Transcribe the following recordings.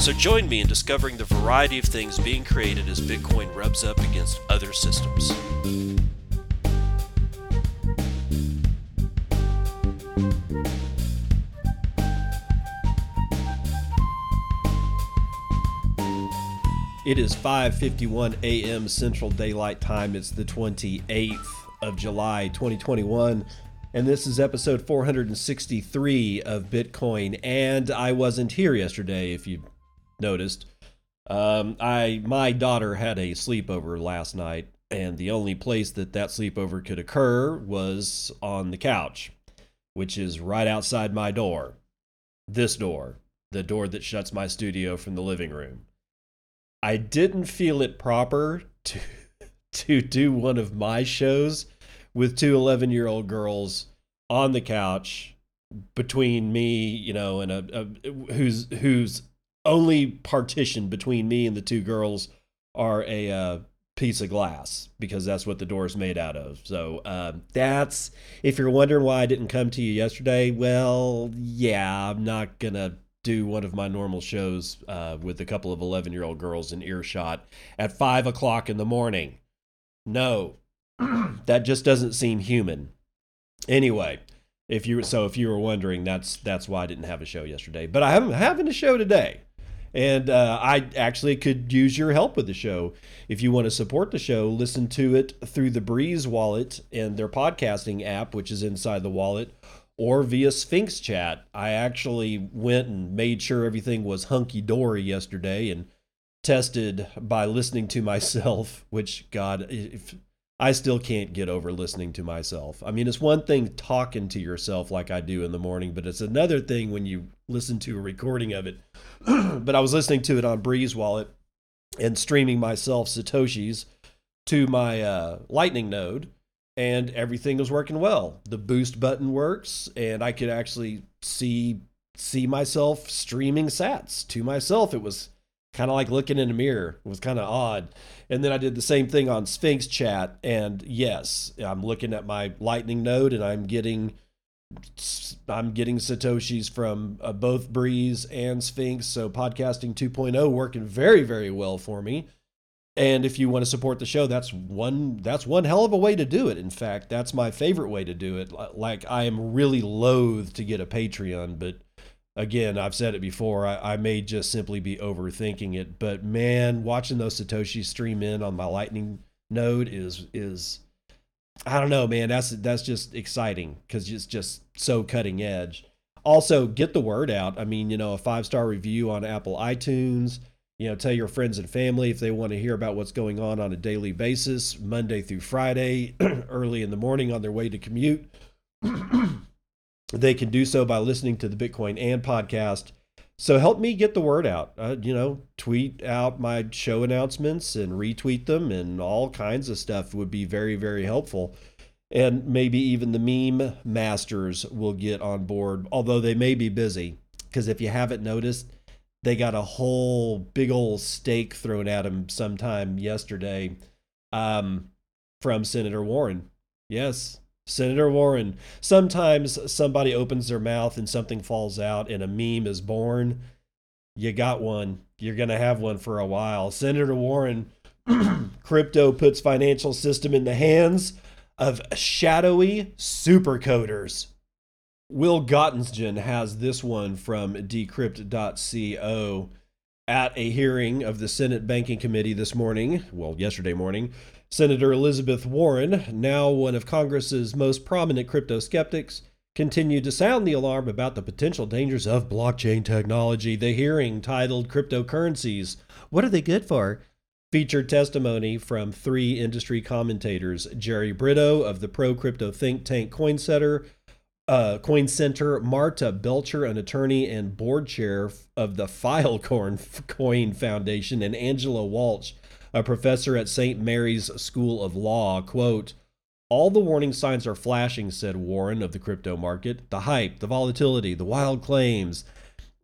So join me in discovering the variety of things being created as Bitcoin rubs up against other systems. It is 5:51 a.m. Central Daylight Time. It's the 28th of July, 2021 and this is episode 463 of Bitcoin. And I wasn't here yesterday, if you noticed. Um, I my daughter had a sleepover last night, and the only place that that sleepover could occur was on the couch, which is right outside my door. This door, the door that shuts my studio from the living room. I didn't feel it proper to to do one of my shows with two 11 year old girls on the couch between me, you know, and a, a who's who's only partition between me and the two girls are a uh, piece of glass because that's what the door is made out of. So um, that's if you're wondering why I didn't come to you yesterday. Well, yeah, I'm not gonna do one of my normal shows uh, with a couple of 11 year old girls in earshot at five o'clock in the morning. No, that just doesn't seem human. Anyway, if you so if you were wondering, that's that's why I didn't have a show yesterday. But I am having a show today. And uh, I actually could use your help with the show. If you want to support the show, listen to it through the Breeze wallet and their podcasting app, which is inside the wallet, or via Sphinx Chat. I actually went and made sure everything was hunky dory yesterday and tested by listening to myself, which, God, if I still can't get over listening to myself. I mean, it's one thing talking to yourself like I do in the morning, but it's another thing when you listen to a recording of it. but I was listening to it on Breeze Wallet and streaming myself Satoshis to my uh, Lightning node, and everything was working well. The boost button works, and I could actually see see myself streaming sats to myself. It was kind of like looking in a mirror. It was kind of odd. And then I did the same thing on Sphinx Chat. And yes, I'm looking at my Lightning node and I'm getting. I'm getting satoshis from uh, both Breeze and Sphinx, so podcasting 2.0 working very very well for me. And if you want to support the show, that's one that's one hell of a way to do it. In fact, that's my favorite way to do it. Like I am really loath to get a Patreon, but again, I've said it before. I, I, may just simply be overthinking it, but man, watching those Satoshi stream in on my Lightning node is is I don't know, man. That's that's just exciting because it's just so cutting edge. Also, get the word out. I mean, you know, a five star review on Apple iTunes. You know, tell your friends and family if they want to hear about what's going on on a daily basis, Monday through Friday, early in the morning on their way to commute. they can do so by listening to the Bitcoin and podcast. So help me get the word out. Uh, you know, tweet out my show announcements and retweet them, and all kinds of stuff would be very, very helpful. And maybe even the meme masters will get on board, although they may be busy. Because if you haven't noticed, they got a whole big old stake thrown at them sometime yesterday um, from Senator Warren. Yes, Senator Warren, sometimes somebody opens their mouth and something falls out and a meme is born. You got one. You're going to have one for a while. Senator Warren, crypto puts financial system in the hands of shadowy supercoders. Will Gottsegen has this one from decrypt.co at a hearing of the Senate Banking Committee this morning, well, yesterday morning. Senator Elizabeth Warren, now one of Congress's most prominent crypto skeptics, continued to sound the alarm about the potential dangers of blockchain technology. The hearing, titled Cryptocurrencies What Are They Good For? featured testimony from three industry commentators Jerry Brito of the pro crypto think tank CoinSetter, uh, Coin Center, Marta Belcher, an attorney and board chair of the Filecoin Coin Foundation, and Angela Walch, a professor at St. Mary's School of Law. Quote, all the warning signs are flashing, said Warren of the crypto market. The hype, the volatility, the wild claims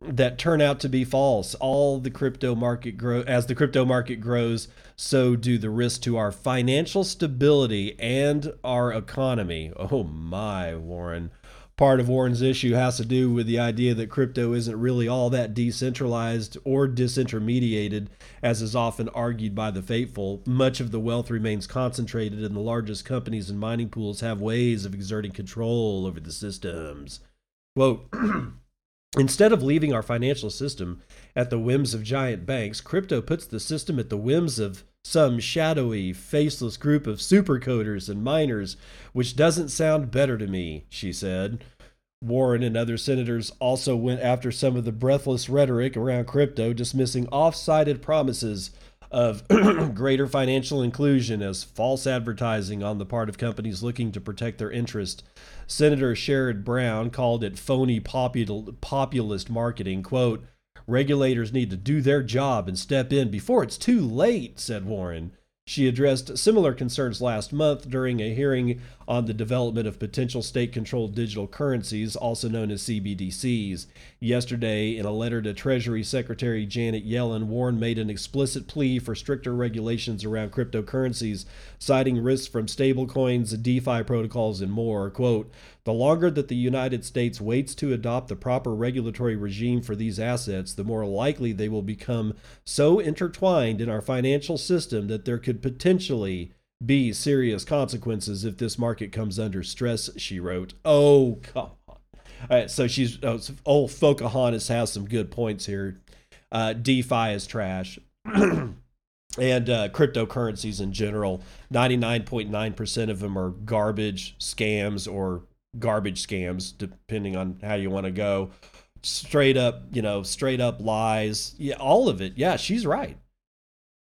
that turn out to be false. All the crypto market grow as the crypto market grows, so do the risks to our financial stability and our economy. Oh my, Warren part of Warren's issue has to do with the idea that crypto isn't really all that decentralized or disintermediated, as is often argued by the faithful. Much of the wealth remains concentrated, and the largest companies and mining pools have ways of exerting control over the systems. Quote, Instead of leaving our financial system at the whims of giant banks, crypto puts the system at the whims of some shadowy, faceless group of supercoders and miners, which doesn't sound better to me, she said. Warren and other senators also went after some of the breathless rhetoric around crypto, dismissing off sided promises of greater financial inclusion as false advertising on the part of companies looking to protect their interest. Senator Sherrod Brown called it phony popul- populist marketing. Quote, Regulators need to do their job and step in before it's too late, said Warren. She addressed similar concerns last month during a hearing on the development of potential state controlled digital currencies, also known as CBDCs. Yesterday, in a letter to Treasury Secretary Janet Yellen, Warren made an explicit plea for stricter regulations around cryptocurrencies, citing risks from stablecoins, DeFi protocols, and more. Quote, the longer that the United States waits to adopt the proper regulatory regime for these assets, the more likely they will become so intertwined in our financial system that there could potentially be serious consequences if this market comes under stress, she wrote. Oh, come on. All right, so she's oh, old Pocahontas has some good points here. Uh, DeFi is trash. and uh, cryptocurrencies in general, 99.9% of them are garbage, scams, or garbage scams, depending on how you want to go. Straight up, you know, straight up lies. Yeah, all of it. Yeah, she's right.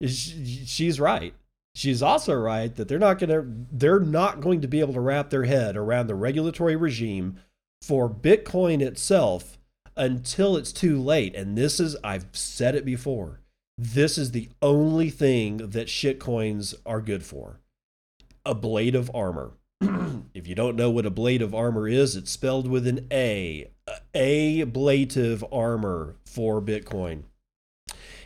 She's right. She's also right that they're not going to they're not going to be able to wrap their head around the regulatory regime for Bitcoin itself until it's too late. And this is I've said it before. This is the only thing that shitcoins are good for. Ablative armor. if you don't know what ablative armor is, it's spelled with an A. A ablative armor for Bitcoin.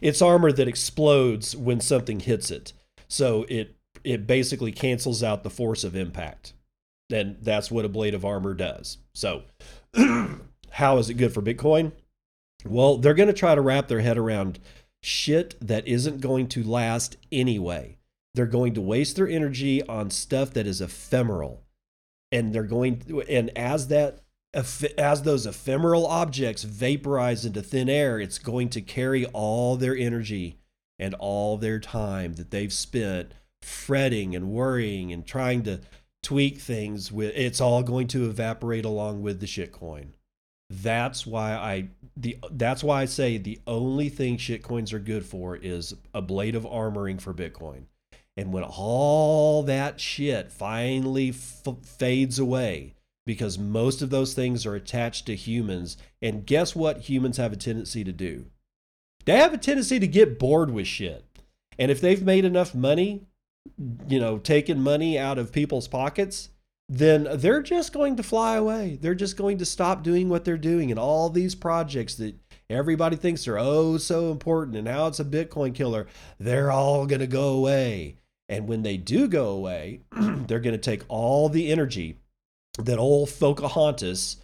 It's armor that explodes when something hits it. So it it basically cancels out the force of impact. And that's what ablative armor does. So how is it good for Bitcoin? Well, they're going to try to wrap their head around shit that isn't going to last anyway. They're going to waste their energy on stuff that is ephemeral. And they're going and as that as those ephemeral objects vaporize into thin air, it's going to carry all their energy and all their time that they've spent fretting and worrying and trying to tweak things with it's all going to evaporate along with the shitcoin. That's why I the that's why I say the only thing shitcoins are good for is ablative armoring for Bitcoin. And when all that shit finally f- fades away, because most of those things are attached to humans, and guess what humans have a tendency to do? They have a tendency to get bored with shit. And if they've made enough money, you know, taking money out of people's pockets, then they're just going to fly away. They're just going to stop doing what they're doing. And all these projects that everybody thinks are oh so important and now it's a Bitcoin killer, they're all going to go away. And when they do go away, they're going to take all the energy that old Pocahontas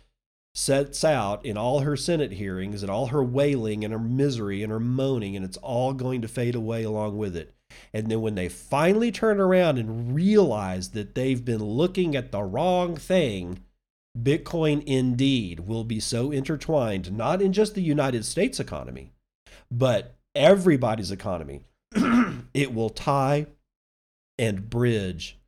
sets out in all her Senate hearings and all her wailing and her misery and her moaning, and it's all going to fade away along with it. And then when they finally turn around and realize that they've been looking at the wrong thing, Bitcoin indeed will be so intertwined, not in just the United States economy, but everybody's economy. it will tie and bridge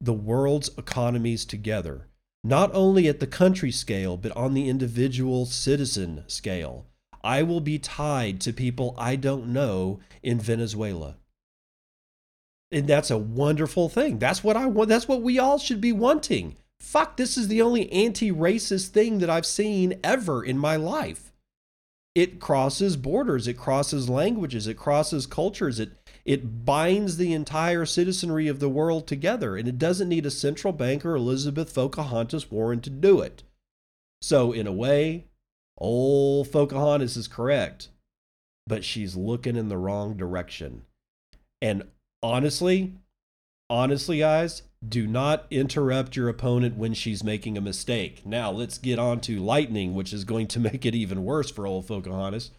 the world's economies together not only at the country scale, but on the individual citizen scale. I will be tied to people I don't know in Venezuela. And that's a wonderful thing. That's what I want. That's what we all should be wanting. fuck, this is the only anti racist thing that I've seen ever in my life. It crosses borders, it crosses languages, it crosses cultures, it, it binds the entire citizenry of the world together, and it doesn't need a central banker, Elizabeth Pocahontas Warren, to do it. So, in a way, old Pocahontas is correct, but she's looking in the wrong direction. And honestly, honestly, guys, do not interrupt your opponent when she's making a mistake. Now, let's get on to lightning, which is going to make it even worse for old Pocahontas.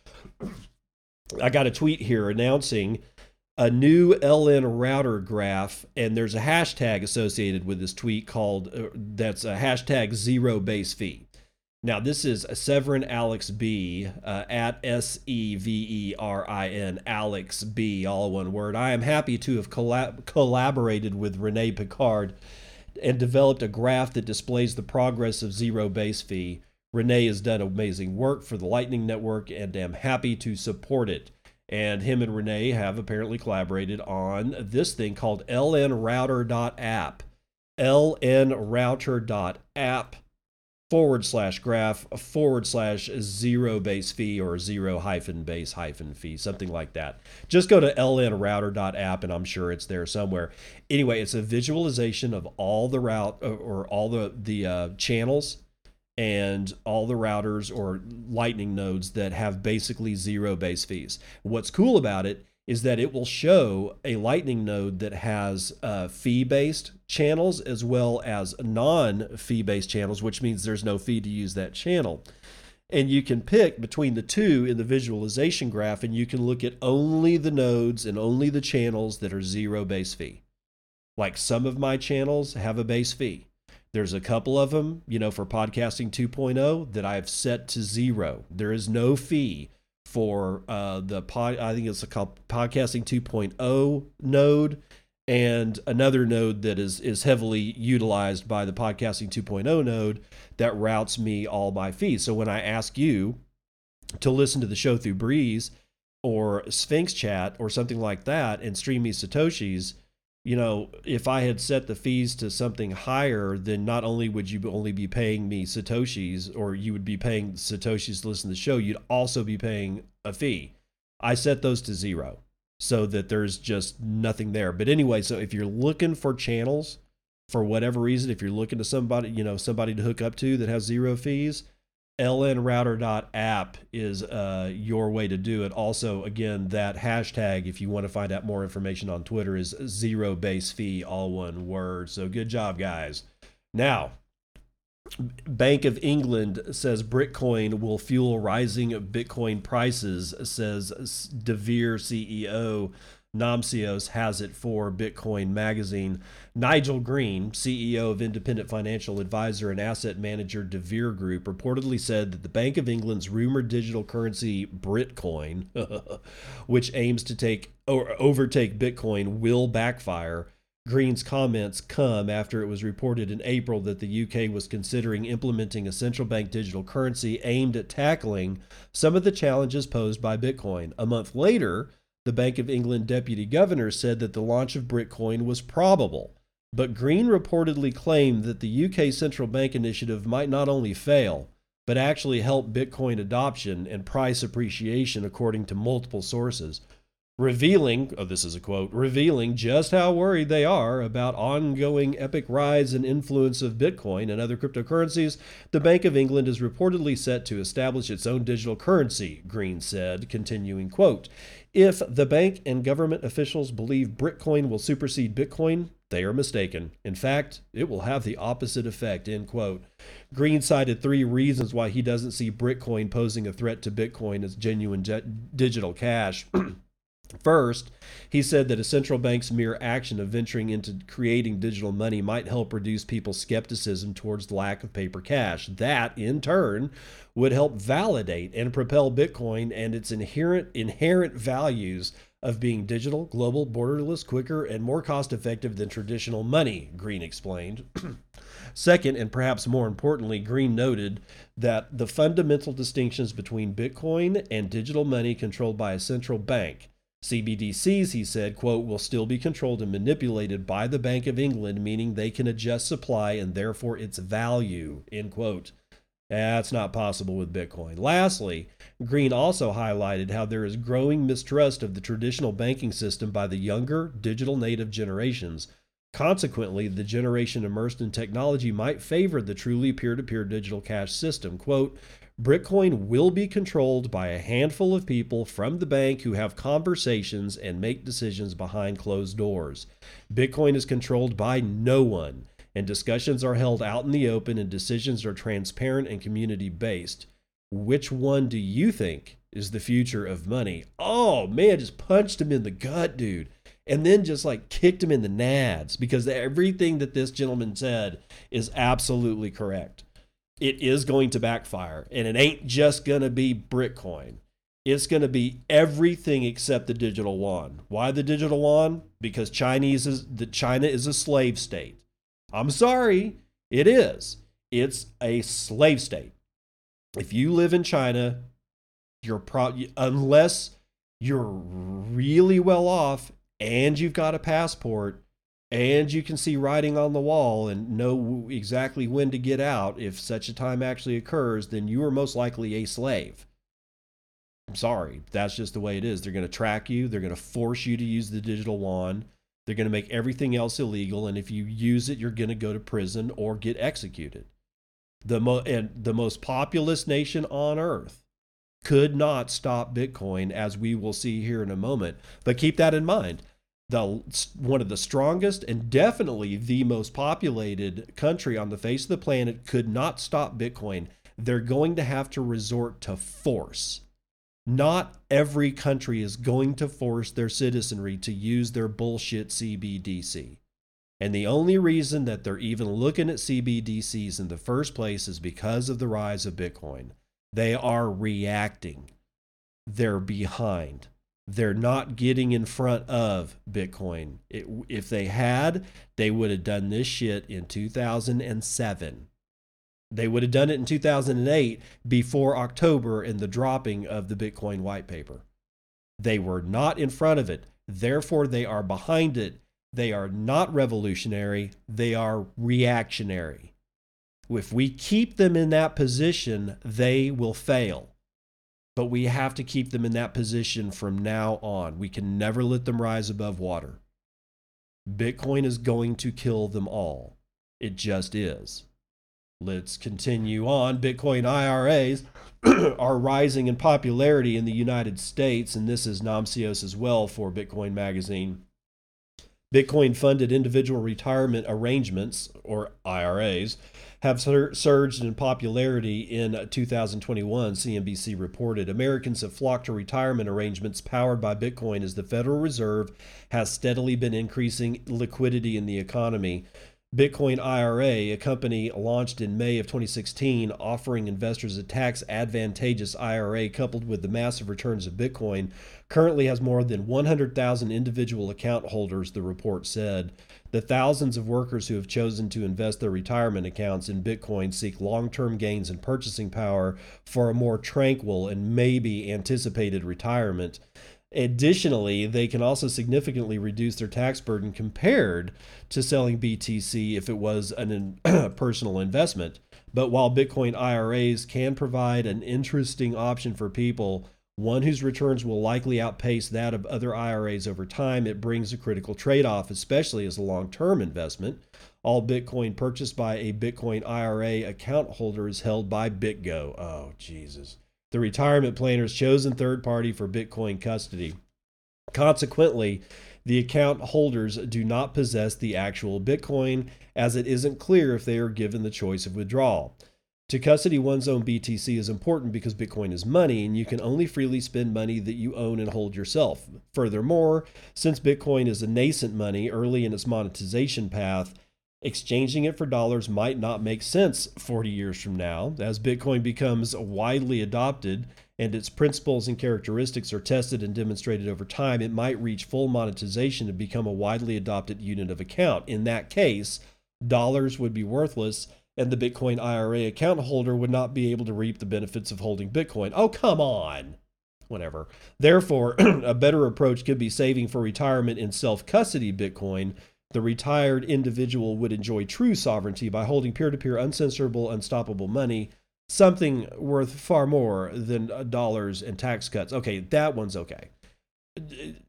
I got a tweet here announcing a new LN router graph, and there's a hashtag associated with this tweet called uh, that's a hashtag zero base fee. Now, this is Severin Alex B uh, at S E V E R I N Alex B, all one word. I am happy to have collab- collaborated with Rene Pickhardt and developed a graph that displays the progress of zero base fee. Rene has done amazing work for the Lightning Network and am happy to support it. And him and Rene have apparently collaborated on this thing called lnrouter.app. lnrouter.app forward slash graph forward slash zero base fee or zero hyphen base hyphen fee, something like that. Just go to lnrouter.app and I'm sure it's there somewhere. Anyway, it's a visualization of all the route or all the, the uh, channels and all the routers or lightning nodes that have basically zero base fees. What's cool about it is that it will show a Lightning node that has uh, fee based channels as well as non fee based channels, which means there's no fee to use that channel. And you can pick between the two in the visualization graph, and you can look at only the nodes and only the channels that are zero base fee. Like some of my channels have a base fee. There's a couple of them, you know, for podcasting 2.0 that I've set to zero. There is no fee for uh, the pod. I think it's called Podcasting 2.0 node, and another node that is is heavily utilized by the Podcasting 2.0 node that routes me all my feeds. So when I ask you to listen to the show through Breeze or Sphinx Chat or something like that and stream me satoshis you know, if I had set the fees to something higher, then not only would you only be paying me Satoshis or you would be paying Satoshis to listen to the show, you'd also be paying a fee. I set those to zero so that there's just nothing there. But anyway, so if you're looking for channels for whatever reason, if you're looking to somebody, you know, somebody to hook up to that has zero fees, lnrouter.app is uh, your way to do it. Also, again, that hashtag, if you want to find out more information on Twitter, is zero base fee, all one word. So good job, guys. Now, Bank of England says Britcoin will fuel rising Bitcoin prices, says DeVere CEO Namcios has it for Bitcoin Magazine. Nigel Green, CEO of independent financial advisor and asset manager DeVere Group, reportedly said that the Bank of England's rumored digital currency Britcoin, which aims to take or overtake Bitcoin, will backfire. Green's comments come after it was reported in April that the UK was considering implementing a central bank digital currency aimed at tackling some of the challenges posed by Bitcoin. A month later, the Bank of England deputy governor said that the launch of Britcoin was probable, but Green reportedly claimed that the UK central bank initiative might not only fail, but actually help Bitcoin adoption and price appreciation, according to multiple sources revealing, oh, this is a quote, revealing just how worried they are about ongoing epic rise and influence of Bitcoin and other cryptocurrencies. The Bank of England is reportedly set to establish its own digital currency, Green said, continuing, quote, if the bank and government officials believe Britcoin will supersede Bitcoin, they are mistaken. In fact, it will have the opposite effect, end quote. Green cited three reasons why he doesn't see Bitcoin posing a threat to Britcoin as genuine digital cash. First, he said that a central bank's mere action of venturing into creating digital money might help reduce people's skepticism towards the lack of paper cash. That, in turn, would help validate and propel Bitcoin and its inherent inherent values of being digital, global, borderless, quicker, and more cost effective than traditional money, Green explained. Second, and perhaps more importantly, Green noted that the fundamental distinctions between Bitcoin and digital money controlled by a central bank CBDCs, he said, quote, will still be controlled and manipulated by the Bank of England, meaning they can adjust supply and therefore its value, end quote. That's not possible with Bitcoin. Lastly, Green also highlighted how there is growing mistrust of the traditional banking system by the younger digital native generations. Consequently, the generation immersed in technology might favor the truly peer to peer digital cash system. Quote, Britcoin will be controlled by a handful of people from the bank who have conversations and make decisions behind closed doors. Bitcoin is controlled by no one, and discussions are held out in the open and decisions are transparent and community based. Which one do you think is the future of money? Oh man, just punched him in the gut, dude. And then just like kicked him in the nads because everything that this gentleman said is absolutely correct it is going to backfire. And it ain't just going to be Bitcoin. It's going to be everything except the digital yuan. Why the digital yuan? Because Chinese is the China is a slave state. I'm sorry, it is. It's a slave state. If you live in China, you're pro unless you're really well off and you've got a passport, and you can see writing on the wall and know exactly when to get out if such a time actually occurs, then you are most likely a slave. I'm sorry, that's just the way it is. They're going to track you, they're going to force you to use the digital yuan they're going to make everything else illegal, and if you use it, you're going to go to prison or get executed. The mo- and the most populous nation on earth could not stop Bitcoin, as we will see here in a moment. But keep that in mind the one of the strongest and definitely the most populated country on the face of the planet could not stop Bitcoin. They're going to have to resort to force. Not every country is going to force their citizenry to use their bullshit CBDC. And the only reason that they're even looking at CBDCs in the first place is because of the rise of Bitcoin. They are reacting. They're behind they're not getting in front of Bitcoin. It, if they had, they would have done this shit in 2007. They would have done it in 2008 before October in the dropping of the Bitcoin white paper. They were not in front of it. Therefore, they are behind it. They are not revolutionary. They are reactionary. If we keep them in that position, they will fail but we have to keep them in that position from now on. We can never let them rise above water. Bitcoin is going to kill them all. It just is. Let's continue on. Bitcoin IRAs are rising in popularity in the United States, and this is Namcios as well for Bitcoin Magazine. Bitcoin funded individual retirement arrangements, or IRAs, have sur- surged in popularity in 2021, CNBC reported. Americans have flocked to retirement arrangements powered by Bitcoin as the Federal Reserve has steadily been increasing liquidity in the economy. Bitcoin IRA, a company launched in May of 2016, offering investors a tax advantageous IRA coupled with the massive returns of Bitcoin, currently has more than 100,000 individual account holders, the report said. The thousands of workers who have chosen to invest their retirement accounts in Bitcoin seek long term gains in purchasing power for a more tranquil and maybe anticipated retirement. Additionally, they can also significantly reduce their tax burden compared to selling BTC if it was an in, personal investment. But while Bitcoin IRAs can provide an interesting option for people, one whose returns will likely outpace that of other IRAs over time, it brings a critical trade off, especially as a long term investment. All Bitcoin purchased by a Bitcoin IRA account holder is held by BitGo. Oh, Jesus the retirement planner's chosen third party for Bitcoin custody. Consequently, the account holders do not possess the actual Bitcoin, as it isn't clear if they are given the choice of withdrawal. To custody one's own BTC is important because Bitcoin is money and you can only freely spend money that you own and hold yourself. Furthermore, since Bitcoin is a nascent money early in its monetization path, Exchanging it for dollars might not make sense 40 years from now. As Bitcoin becomes widely adopted and its principles and characteristics are tested and demonstrated over time, it might reach full monetization and become a widely adopted unit of account. In that case, dollars would be worthless and the Bitcoin IRA account holder would not be able to reap the benefits of holding Bitcoin. Oh, come on. whatever. Therefore, a better approach could be saving for retirement in self custody Bitcoin. The retired individual would enjoy true sovereignty by holding peer to peer, uncensorable, unstoppable money, something worth far more than uh, dollars and tax cuts. Okay, that one's okay.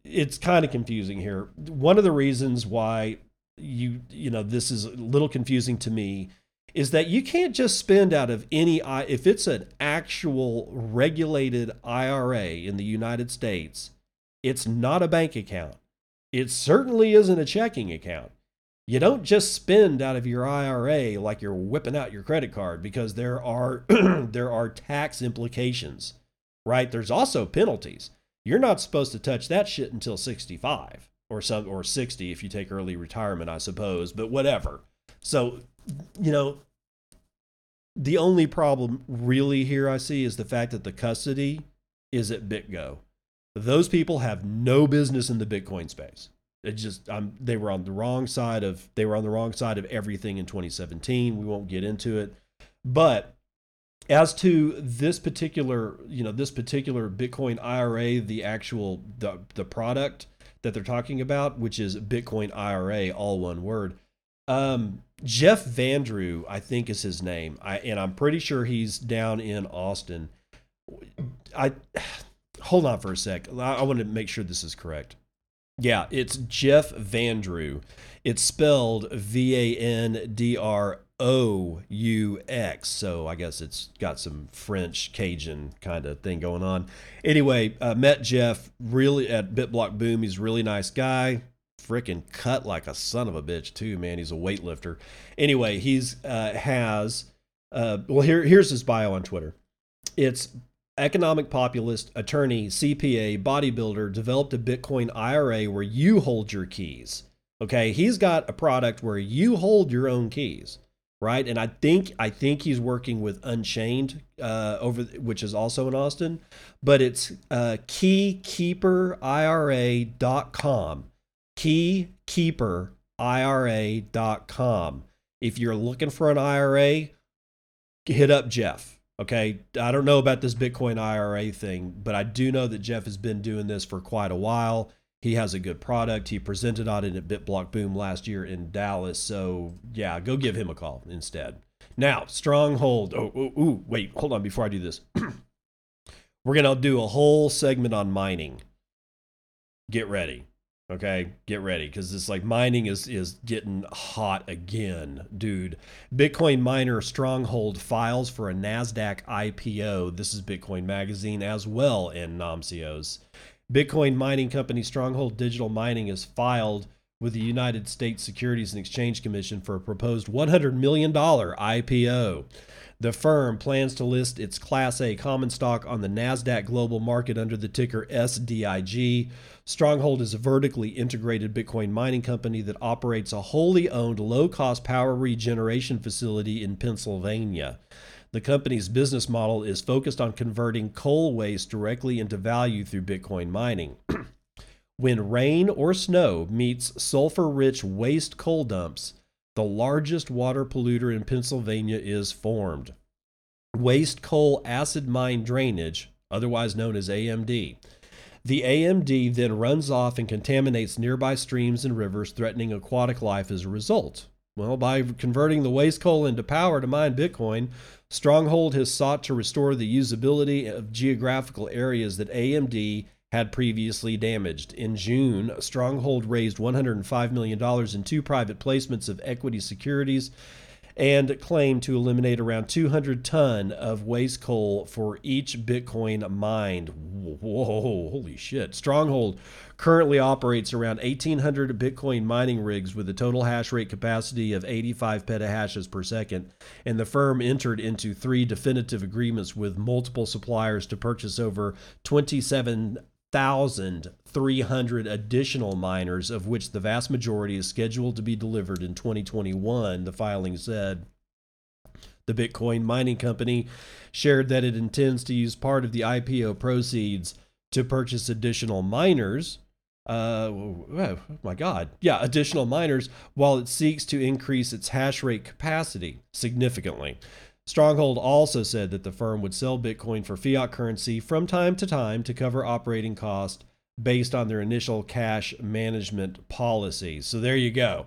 It's kind of confusing here. One of the reasons why you you know this is a little confusing to me is that you can't just spend out of any if it's an actual regulated IRA in the United States, it's not a bank account. It certainly isn't a checking account. You don't just spend out of your IRA like you're whipping out your credit card because there are there are tax implications, right? There's also penalties. You're not supposed to touch that shit until 65 or some or 60 if you take early retirement, I suppose, but whatever. So you know, the only problem really here I see is the fact that the custody is at BitGo. Those people have no business in the Bitcoin space. It just um, they were on the wrong side of they were on the wrong side of everything in 2017. We won't get into it, but as to this particular you know this particular Bitcoin IRA, the actual the the product that they're talking about, which is Bitcoin IRA, all one word. Um, Jeff Vandrew, I think is his name. I and I'm pretty sure he's down in Austin. I hold on for a sec. I, I want to make sure this is correct. Yeah, it's Jeff Vandrew. It's spelled V A N D R O U X. So I guess it's got some French Cajun kind of thing going on. Anyway, uh, met Jeff really at BitBlock Boom. He's a really nice guy freaking cut like a son of a bitch too, man. He's a weightlifter. Anyway, he's uh, has uh, well here here's his bio on Twitter. It's economic populist, attorney, CPA, bodybuilder, developed a Bitcoin IRA where you hold your keys. Okay, he's got a product where you hold your own keys, right? And I think I think he's working with Unchained uh, over, which is also in Austin, but it's uh, keykeeperira.com keykeeperira.com. If you're looking for an IRA, hit up Jeff. Okay. I don't know about this Bitcoin IRA thing, but I do know that Jeff has been doing this for quite a while. He has a good product. He presented on it at BitBlock Boom last year in Dallas. So, yeah, go give him a call instead. Now, Stronghold. Oh, ooh, ooh wait, hold on before I do this. We're going to do a whole segment on mining. Get ready. Okay, get ready because it's like mining is is getting hot again, dude. Bitcoin miner Stronghold files for a Nasdaq IPO. This is Bitcoin Magazine as well in Namcios. Bitcoin mining company Stronghold Digital Mining is filed with the United States Securities and Exchange Commission for a proposed $100 million IPO. The firm plans to list its Class A common stock on the NASDAQ global market under the ticker SDIG. Stronghold is a vertically integrated Bitcoin mining company that operates a wholly owned low cost power regeneration facility in Pennsylvania. The company's business model is focused on converting coal waste directly into value through Bitcoin mining. when rain or snow meets sulfur rich waste coal dumps, the largest water polluter in Pennsylvania is formed. Waste coal acid mine drainage, otherwise known as AMD. The AMD then runs off and contaminates nearby streams and rivers, threatening aquatic life as a result. Well, by converting the waste coal into power to mine Bitcoin, Stronghold has sought to restore the usability of geographical areas that AMD had previously damaged. In June, Stronghold raised $105 million in two private placements of equity securities and claimed to eliminate around 200 ton of waste coal for each Bitcoin mined. Whoa, holy shit. Stronghold currently operates around 1,800 Bitcoin mining rigs with a total hash rate capacity of 85 petahashes per second, and the firm entered into three definitive agreements with multiple suppliers to purchase over 27 1,300 additional miners, of which the vast majority is scheduled to be delivered in 2021, the filing said. The Bitcoin mining company shared that it intends to use part of the IPO proceeds to purchase additional miners. Uh, oh my God. Yeah, additional miners while it seeks to increase its hash rate capacity significantly. Stronghold also said that the firm would sell Bitcoin for fiat currency from time to time to cover operating costs based on their initial cash management policy. So there you go.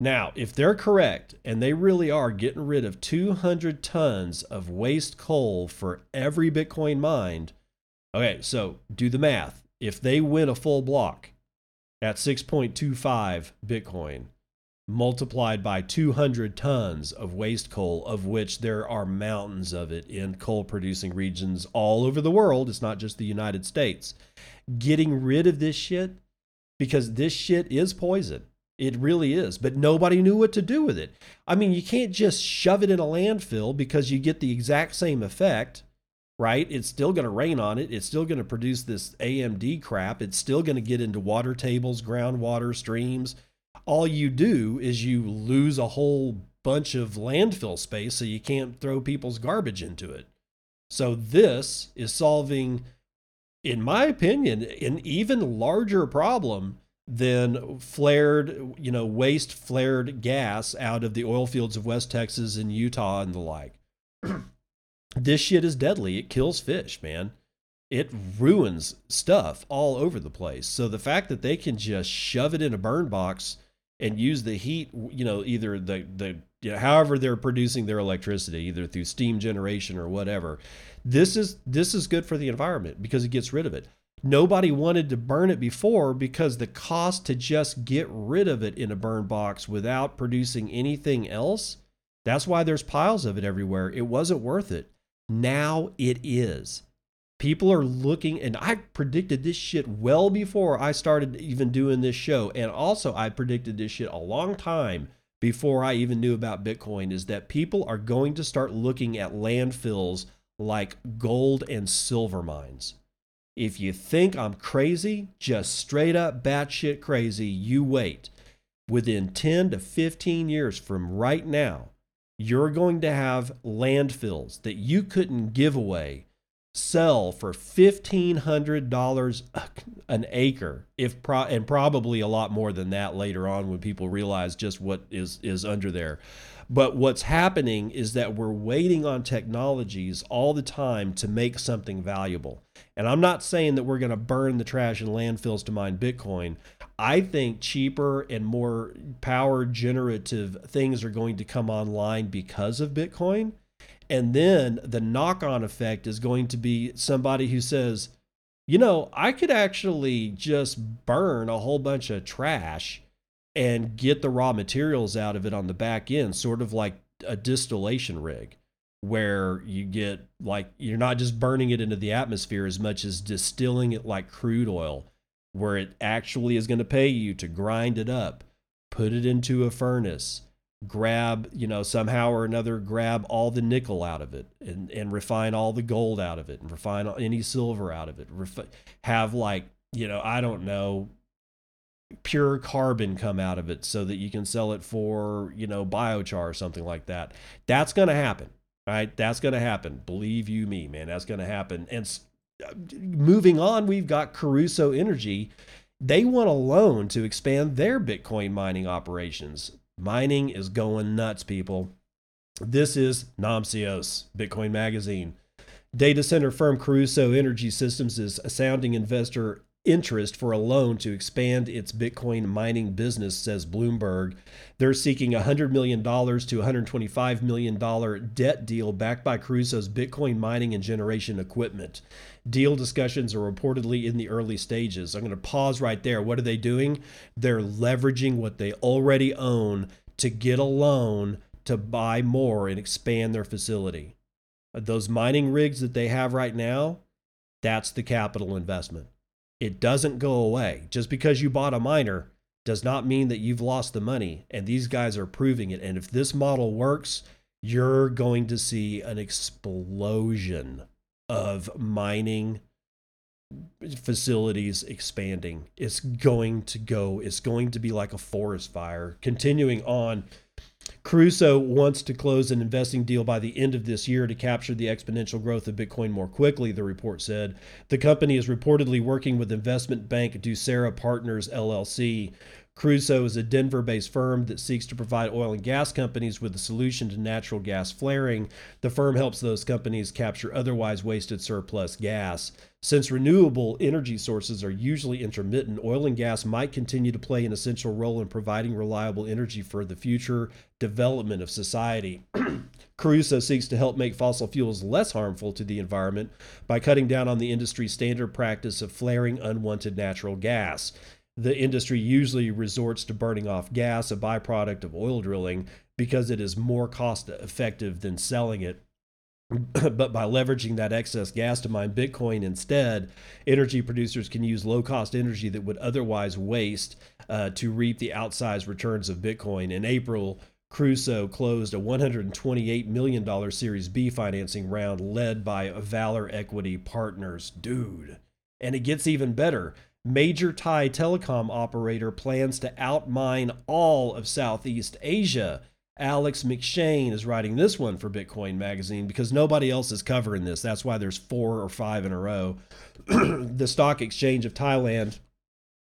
Now, if they're correct and they really are getting rid of 200 tons of waste coal for every Bitcoin mined, okay, so do the math. If they win a full block at 6.25 Bitcoin, multiplied by 200 tons of waste coal, of which there are mountains of it in coal producing regions all over the world, it's not just the United States. Getting rid of this shit, because this shit is poison it really is. But nobody knew what to do with it. I mean, you can't just shove it in a landfill because you get the exact same effect, right? It's still going to rain on it. It's still going to produce this AMD crap. It's still going to get into water tables, groundwater, streams. All you do is you lose a whole bunch of landfill space so you can't throw people's garbage into it. So this is solving, in my opinion, an even larger problem than flared, you know, waste flared gas out of the oil fields of West Texas and Utah and the like. this shit is deadly. It kills fish, man. It ruins stuff all over the place. So the fact that they can just shove it in a burn box and use the heat, you know, either the the you know, however they're producing their electricity, either through steam generation or whatever, this is this is good for the environment because it gets rid of it. Nobody wanted to burn it before because the cost to just get rid of it in a burn box without producing anything else, that's why there's piles of it everywhere. It wasn't worth it. Now it is. People are looking, and I predicted this shit well before I started even doing this show. And also, I predicted this shit a long time before I even knew about Bitcoin is that people are going to start looking at landfills like gold and silver mines. If you think I'm crazy, just straight up batshit crazy, you wait. Within 10 to 15 years from right now, you're going to have landfills that you couldn't give away sell for $1500 an acre if pro- and probably a lot more than that later on when people realize just what is is under there but what's happening is that we're waiting on technologies all the time to make something valuable. And I'm not saying that we're going to burn the trash in landfills to mine Bitcoin. I think cheaper and more power generative things are going to come online because of Bitcoin. And then the knock on effect is going to be somebody who says, you know, I could actually just burn a whole bunch of trash and get the raw materials out of it on the back end, sort of like a distillation rig, where you get like you're not just burning it into the atmosphere as much as distilling it like crude oil, where it actually is going to pay you to grind it up, put it into a furnace, grab, you know, somehow or another, grab all the nickel out of it and, and refine all the gold out of it and refine any silver out of it. Have like, you know, I don't know, pure carbon come out of it so that you can sell it for, you know, biochar or something like that. That's going to happen. Right? That's going to happen. Believe you me, man, that's going to happen. And moving on, we've got Crusoe Energy. They want a loan to expand their Bitcoin mining operations. Mining is going nuts, people. This is Namcios, Bitcoin Magazine. Data center firm Crusoe Energy Systems is sounding investor interest for a loan to expand its Bitcoin mining business, says Bloomberg. They're seeking $100 million to $125 million debt deal backed by Crusoe's Bitcoin mining and generation equipment. Deal discussions are reportedly in the early stages. I'm going to pause right there. What are they doing? They're leveraging what they already own to get a loan to buy more and expand their facility. Those mining rigs that they have right now, that's the capital investment it doesn't go away. Just because you bought a miner does not mean that you've lost the money. And these guys are proving it. And if this model works, you're going to see an explosion of mining facilities expanding. It's going to go, it's going to be like a forest fire. Continuing on, Crusoe wants to close an investing deal by the end of this year to capture the exponential growth of Bitcoin more quickly, the report said. The company is reportedly working with investment bank Ducera Partners LLC. Crusoe is a Denver based firm that seeks to provide oil and gas companies with a solution to natural gas flaring. The firm helps those companies capture otherwise wasted surplus gas. Since renewable energy sources are usually intermittent, oil and gas might continue to play an essential role in providing reliable energy for the future development of society. Crusoe seeks to help make fossil fuels less harmful to the environment by cutting down on the industry's standard practice of flaring unwanted natural gas the industry usually resorts to burning off gas, a byproduct of oil drilling, because it is more cost effective than selling it. but by leveraging that excess gas to mine Bitcoin instead, energy producers can use low cost energy that would otherwise waste uh, to reap the outsized returns of Bitcoin. In April, Crusoe closed a $128 million Series B financing round led by Valor Equity Partners. Dude. And it gets even better major Thai telecom operator plans to outmine all of Southeast Asia. Alex McShane is writing this one for Bitcoin Magazine because nobody else is covering this. That's why there's four or five in a row. the Stock Exchange of Thailand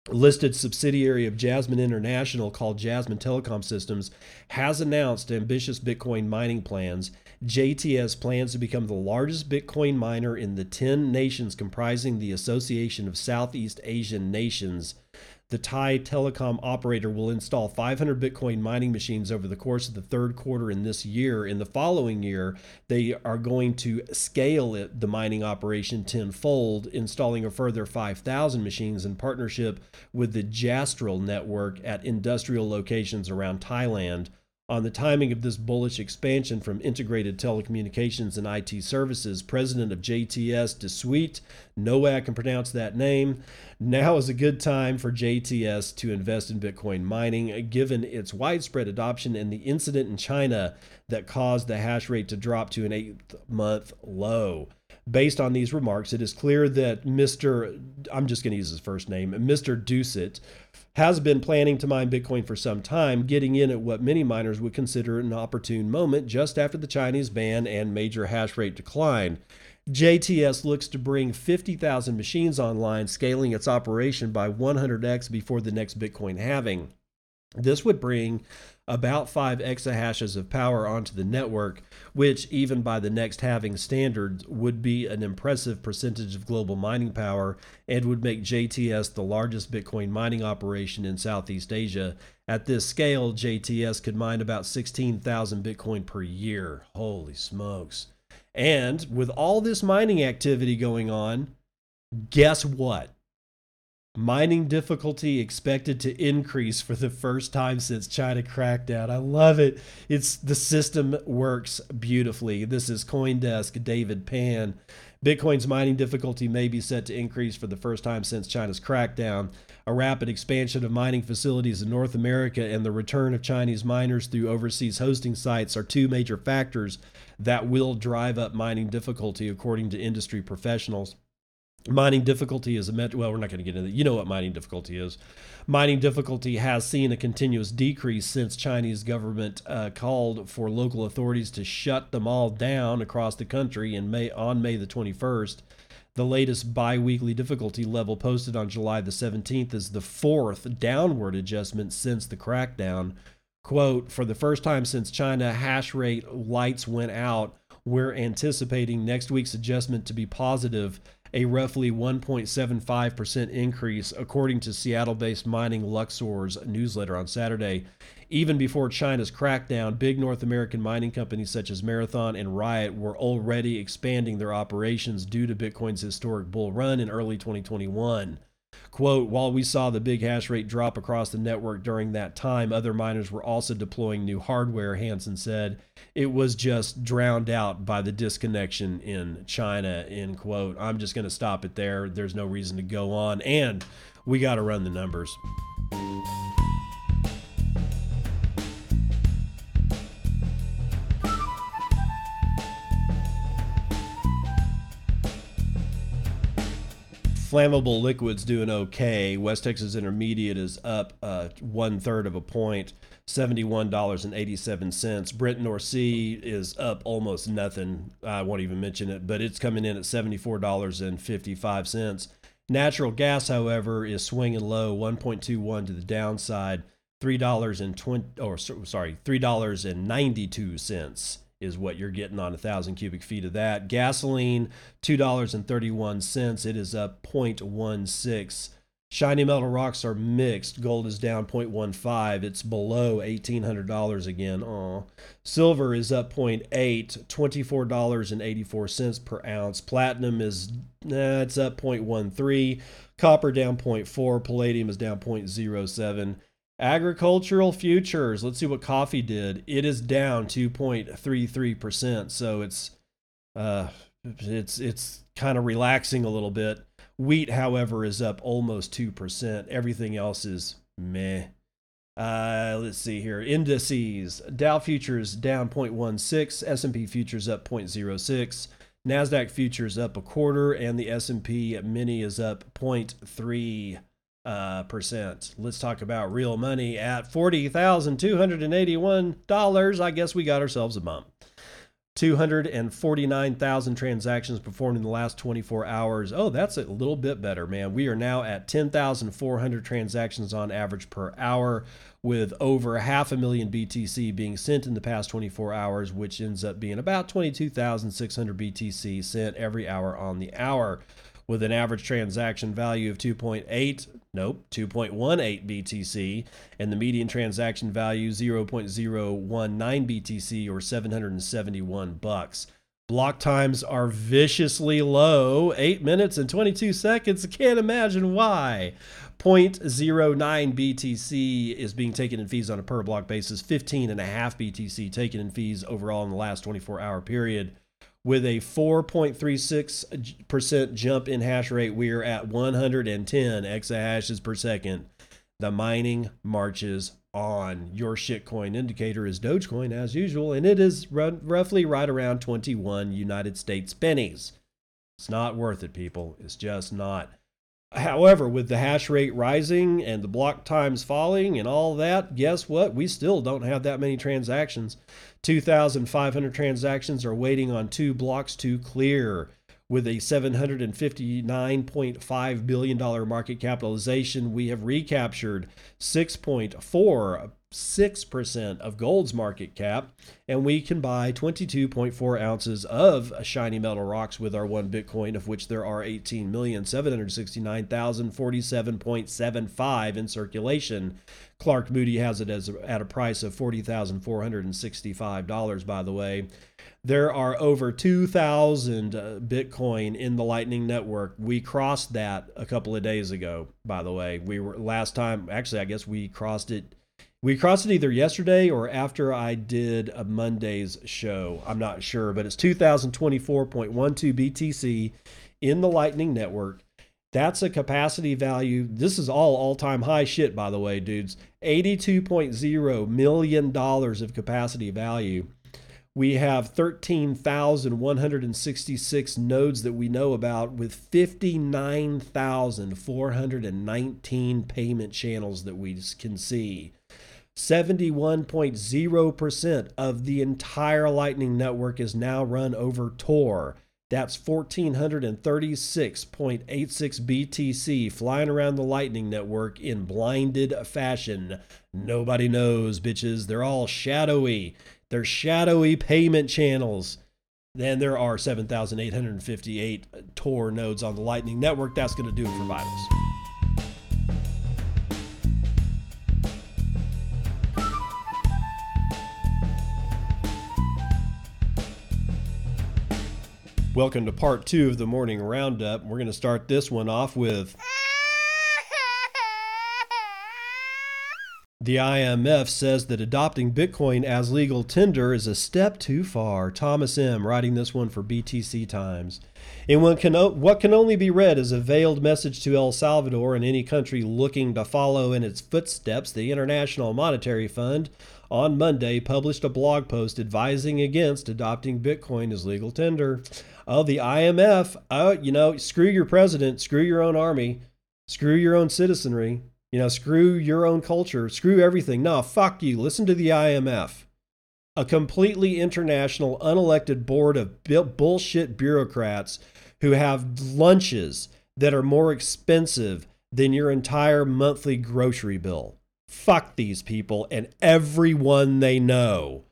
listed subsidiary of Jasmine International called Jasmine Telecom Systems has announced ambitious Bitcoin mining plans. JTS plans to become the largest Bitcoin miner in the 10 nations comprising the Association of Southeast Asian Nations. The Thai telecom operator will install 500 Bitcoin mining machines over the course of the third quarter in this year. In the following year, they are going to scale it, the mining operation tenfold, installing a further 5,000 machines in partnership with the Jastel network at industrial locations around Thailand on the timing of this bullish expansion from integrated telecommunications and IT services, president of JTS DeSuite, no way I can pronounce that name. Now is a good time for JTS to invest in Bitcoin mining, given its widespread adoption and the incident in China that caused the hash rate to drop to an eight month low. Based on these remarks, it is clear that Mr. I'm just going to use his first name, Mr. Doucet, has been planning to mine Bitcoin for some time, getting in at what many miners would consider an opportune moment just after the Chinese ban and major hash rate decline. JTS looks to bring 50,000 machines online, scaling its operation by 100x before the next Bitcoin halving. This would bring about 5 exahashes of power onto the network, which, even by the next halving standards, would be an impressive percentage of global mining power and would make JTS the largest Bitcoin mining operation in Southeast Asia. At this scale, JTS could mine about 16,000 Bitcoin per year. Holy smokes. And with all this mining activity going on, guess what? Mining difficulty expected to increase for the first time since China cracked crackdown. I love it. It's the system works beautifully. This is CoinDesk David Pan. Bitcoin's mining difficulty may be set to increase for the first time since China's crackdown. A rapid expansion of mining facilities in North America and the return of Chinese miners through overseas hosting sites are two major factors that will drive up mining difficulty, according to industry professionals mining difficulty is a met- well we're not going to get into that. You know what mining difficulty is. Mining difficulty has seen a continuous decrease since chinese government uh, called for local authorities to shut them all down across the country in may on may the 21st the latest biweekly difficulty level posted on july the 17th is the fourth downward adjustment since the crackdown. Quote for the first time since china hash rate lights went out we're anticipating next week's adjustment to be positive a roughly 1.75% increase, according to Seattle based Mining Luxor's newsletter on Saturday. Even before China's crackdown, big North American mining companies such as Marathon and Riot were already expanding their operations due to Bitcoin's historic bull run in early 2021. Quote, while we saw the big hash rate drop across the network during that time, other miners were also deploying new hardware, Hansen said. It was just drowned out by the disconnection in China, end quote. I'm just going to stop it there. There's no reason to go on. And we got to run the numbers. Flammable liquids doing okay. West Texas Intermediate is up uh, one third of a point, seventy-one dollars and eighty-seven cents. Brent North Sea is up almost nothing. I won't even mention it, but it's coming in at seventy-four dollars and fifty-five cents. Natural gas, however, is swinging low, 1.21 to the downside, three dollars and twenty, or sorry, three dollars and ninety-two cents is what you're getting on a thousand cubic feet of that. Gasoline, two dollars and thirty-one cents. It is up 0.16 Shiny metal rocks are mixed. Gold is down 0.15. It's below $1,800 again. Aw. Silver is up 0.8, $24.84 per ounce. Platinum is, nah, it's up 0.13. Copper down 0.4. Palladium is down 0.07. Agricultural futures. Let's see what coffee did. It is down 2.33%. So it's, uh, it's, it's kind of relaxing a little bit. Wheat, however, is up almost 2%. Everything else is meh. Uh, let's see here. Indices. Dow futures down 0.16, S&P futures up 0.06, Nasdaq futures up a quarter and the S&P mini is up 0.3 uh, percent. Let's talk about real money at $40,281. I guess we got ourselves a bump. 249,000 transactions performed in the last 24 hours. Oh, that's a little bit better, man. We are now at 10,400 transactions on average per hour, with over half a million BTC being sent in the past 24 hours, which ends up being about 22,600 BTC sent every hour on the hour with an average transaction value of 2.8, nope, 2.18 BTC, and the median transaction value 0.019 BTC or 771 bucks. Block times are viciously low, 8 minutes and 22 seconds. Can't imagine why. 0.09 BTC is being taken in fees on a per block basis, 15.5 BTC taken in fees overall in the last 24 hour period with a 4.36% jump in hash rate. We are at 110 exahashes per second. The mining marches on. Your shitcoin indicator is Dogecoin as usual, and it is roughly right around 21 United States pennies. It's not worth it, people. It's just not. However, with the hash rate rising and the block times falling and all that, guess what? We still don't have that many transactions. 2,500 transactions are waiting on two blocks to clear. With a $759.5 billion market capitalization, we have recaptured 6.4 6% of gold's market cap, and we can buy 22.4 ounces of shiny metal rocks with our one Bitcoin, of which there are 18,769,047.75 in circulation. Clark Moody has it as at a price of $40,465, by the way. There are over 2,000 uh, Bitcoin in the Lightning Network. We crossed that a couple of days ago, by the way. We were last time, actually, I guess we crossed it we crossed it either yesterday or after I did a Monday's show. I'm not sure, but it's 2024.12 BTC in the Lightning Network. That's a capacity value. This is all all time high shit, by the way, dudes. $82.0 million of capacity value. We have 13,166 nodes that we know about with 59,419 payment channels that we can see. 71.0% of the entire Lightning Network is now run over Tor. That's 1436.86 BTC flying around the Lightning Network in blinded fashion. Nobody knows, bitches. They're all shadowy. They're shadowy payment channels. Then there are 7,858 Tor nodes on the Lightning Network. That's going to do it for Vitals. Welcome to part two of the morning roundup. We're going to start this one off with. The IMF says that adopting Bitcoin as legal tender is a step too far. Thomas M. writing this one for BTC Times. In what can, what can only be read as a veiled message to El Salvador and any country looking to follow in its footsteps, the International Monetary Fund on Monday published a blog post advising against adopting Bitcoin as legal tender oh, the IMF, oh, uh, you know, screw your president, screw your own army, screw your own citizenry, you know, screw your own culture, screw everything. No, fuck you. Listen to the IMF. A completely international, unelected board of bullshit bureaucrats who have lunches that are more expensive than your entire monthly grocery bill. Fuck these people and everyone they know.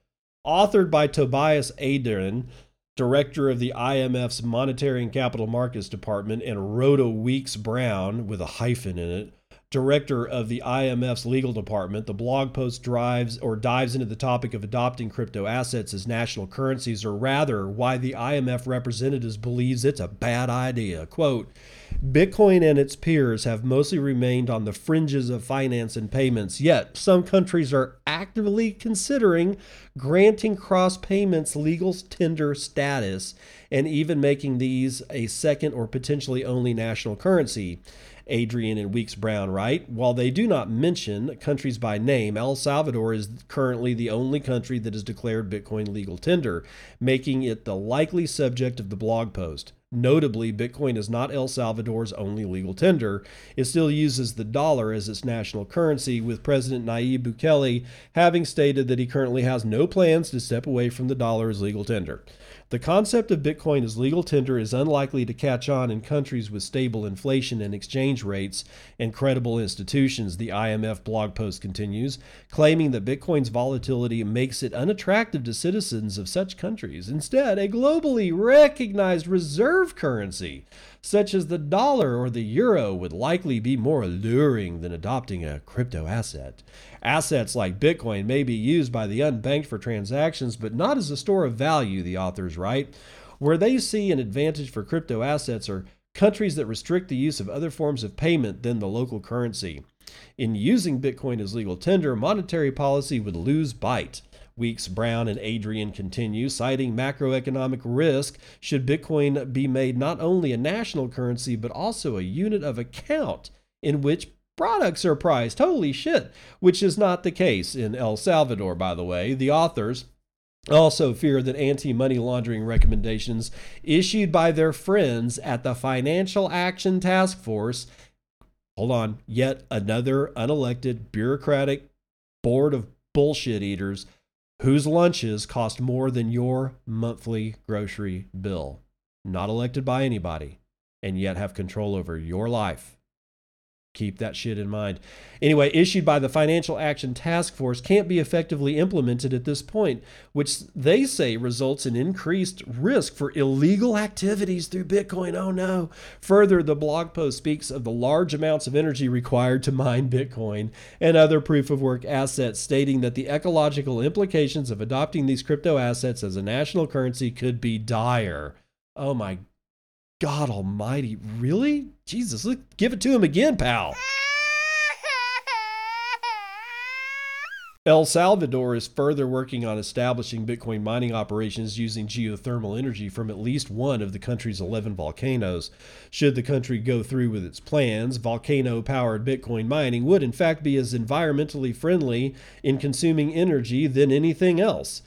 Authored by Tobias Adrian, director of the IMF's Monetary and Capital Markets Department, and Rhoda Weeks Brown, with a hyphen in it, director of the IMF's legal department, the blog post drives or dives into the topic of adopting crypto assets as national currencies, or rather, why the IMF representatives believes it's a bad idea. Quote, Bitcoin and its peers have mostly remained on the fringes of finance and payments, yet some countries are actively considering granting cross payments legal tender status and even making these a second or potentially only national currency. Adrian and Weeks Brown write While they do not mention countries by name, El Salvador is currently the only country that has declared Bitcoin legal tender, making it the likely subject of the blog post. Notably, Bitcoin is not El Salvador's only legal tender. It still uses the dollar as its national currency, with President Nayib Bukele having stated that he currently has no plans to step away from the dollar as legal tender. The concept of Bitcoin as legal tender is unlikely to catch on in countries with stable inflation and exchange rates and credible institutions, the IMF blog post continues, claiming that Bitcoin's volatility makes it unattractive to citizens of such countries. Instead, a globally recognized reserve currency, such as the dollar or the euro, would likely be more alluring than adopting a crypto asset. Assets like Bitcoin may be used by the unbanked for transactions, but not as a store of value, the authors write. Where they see an advantage for crypto assets are countries that restrict the use of other forms of payment than the local currency. In using Bitcoin as legal tender, monetary policy would lose bite. Weeks, Brown, and Adrian continue, citing macroeconomic risk should Bitcoin be made not only a national currency, but also a unit of account in which products are priced. Holy shit. Which is not the case in El Salvador, by the way. The authors also fear that anti money laundering recommendations issued by their friends at the Financial Action Task Force. Hold on, yet another unelected bureaucratic board of bullshit eaters whose lunches cost more than your monthly grocery bill. Not elected by anybody, and yet have control over your life keep that shit in mind. Anyway, issued by the Financial Action Task Force can't be effectively implemented at this point, which they say results in increased risk for illegal activities through Bitcoin. Oh no. Further, the blog post speaks of the large amounts of energy required to mine Bitcoin and other proof of work assets, stating that the ecological implications of adopting these crypto assets as a national currency could be dire. Oh my God almighty. Really? Jesus, look, give it to him again, pal. El Salvador is further working on establishing Bitcoin mining operations using geothermal energy from at least one of the country's 11 volcanoes. Should the country go through with its plans, volcano powered Bitcoin mining would, in fact, be as environmentally friendly in consuming energy than anything else.